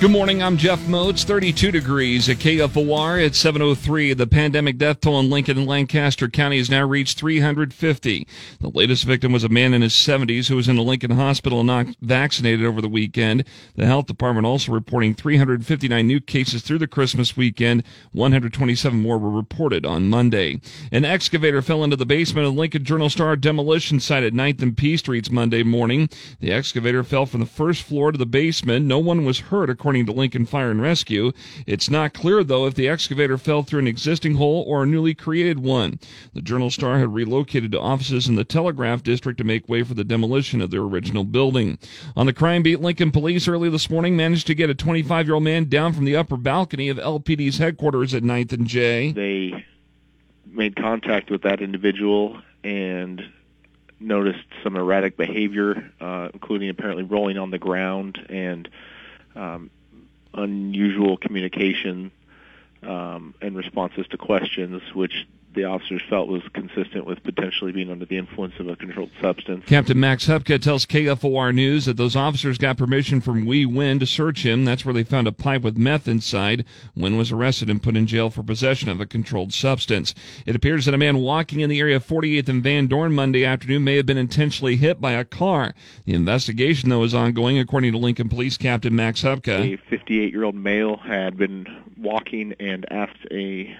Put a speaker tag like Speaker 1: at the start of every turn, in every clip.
Speaker 1: Good morning. I'm Jeff Moats. 32 degrees at KFOR at 703. The pandemic death toll in Lincoln and Lancaster County has now reached 350. The latest victim was a man in his 70s who was in a Lincoln hospital and not vaccinated over the weekend. The health department also reporting 359 new cases through the Christmas weekend. 127 more were reported on Monday. An excavator fell into the basement of the Lincoln Journal Star demolition site at 9th and P Streets Monday morning. The excavator fell from the first floor to the basement. No one was hurt according to Lincoln Fire and Rescue. It's not clear, though, if the excavator fell through an existing hole or a newly created one. The Journal Star had relocated to offices in the Telegraph District to make way for the demolition of their original building. On the crime beat, Lincoln police early this morning managed to get a 25 year old man down from the upper balcony of LPD's headquarters at 9th and J.
Speaker 2: They made contact with that individual and noticed some erratic behavior, uh, including apparently rolling on the ground and um, unusual communication um, and responses to questions, which the officers felt was consistent with potentially being under the influence of a controlled substance.
Speaker 1: Captain Max Hupka tells KFOR News that those officers got permission from Wee Win to search him. That's where they found a pipe with meth inside. Win was arrested and put in jail for possession of a controlled substance. It appears that a man walking in the area of 48th and Van Dorn Monday afternoon may have been intentionally hit by a car. The investigation, though, is ongoing, according to Lincoln Police Captain Max Hupka.
Speaker 2: A 58 year old male had been walking and asked a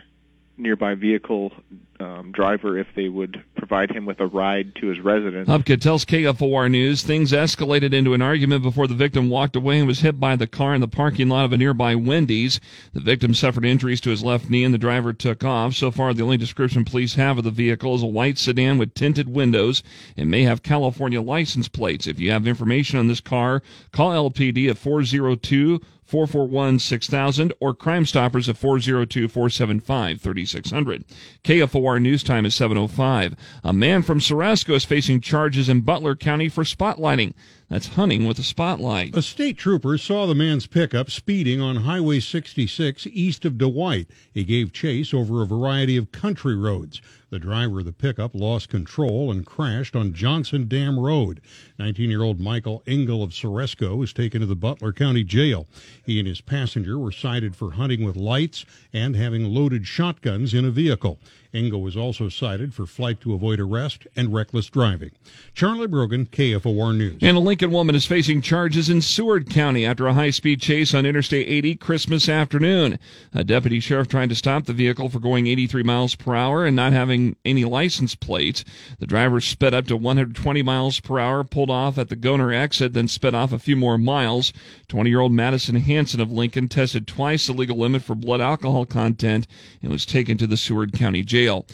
Speaker 2: nearby vehicle um, driver if they would provide him with a ride to his residence.
Speaker 1: Hupka tells KFOR News things escalated into an argument before the victim walked away and was hit by the car in the parking lot of a nearby Wendy's. The victim suffered injuries to his left knee and the driver took off. So far, the only description police have of the vehicle is a white sedan with tinted windows and may have California license plates. If you have information on this car, call LPD at 402 441 6000 or Crime Stoppers at 402 475 3600. KFOR News Time is 705. A man from Ceresco is facing charges in Butler County for spotlighting. That's hunting with a spotlight.
Speaker 3: A state trooper saw the man's pickup speeding on Highway 66 east of Dwight. He gave chase over a variety of country roads. The driver of the pickup lost control and crashed on Johnson Dam Road. 19 year old Michael Engel of Ceresco was taken to the Butler County Jail. He and his passenger were cited for hunting with lights and having loaded shotguns in a vehicle. Engel was also cited for flight to avoid arrest and reckless driving. Charlie Brogan, KFOR News.
Speaker 1: And a Lincoln woman is facing charges in Seward County after a high speed chase on Interstate 80 Christmas afternoon. A deputy sheriff tried to stop the vehicle for going 83 miles per hour and not having any license plates. The driver sped up to 120 miles per hour, pulled off at the Goehner exit, then sped off a few more miles. 20 year old Madison Hanson of Lincoln tested twice the legal limit for blood alcohol content and was taken to the Seward County Jail.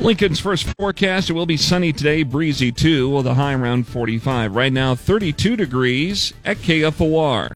Speaker 1: Lincoln's first forecast, it will be sunny today, breezy too, with a high around 45. Right now, 32 degrees at KFOR.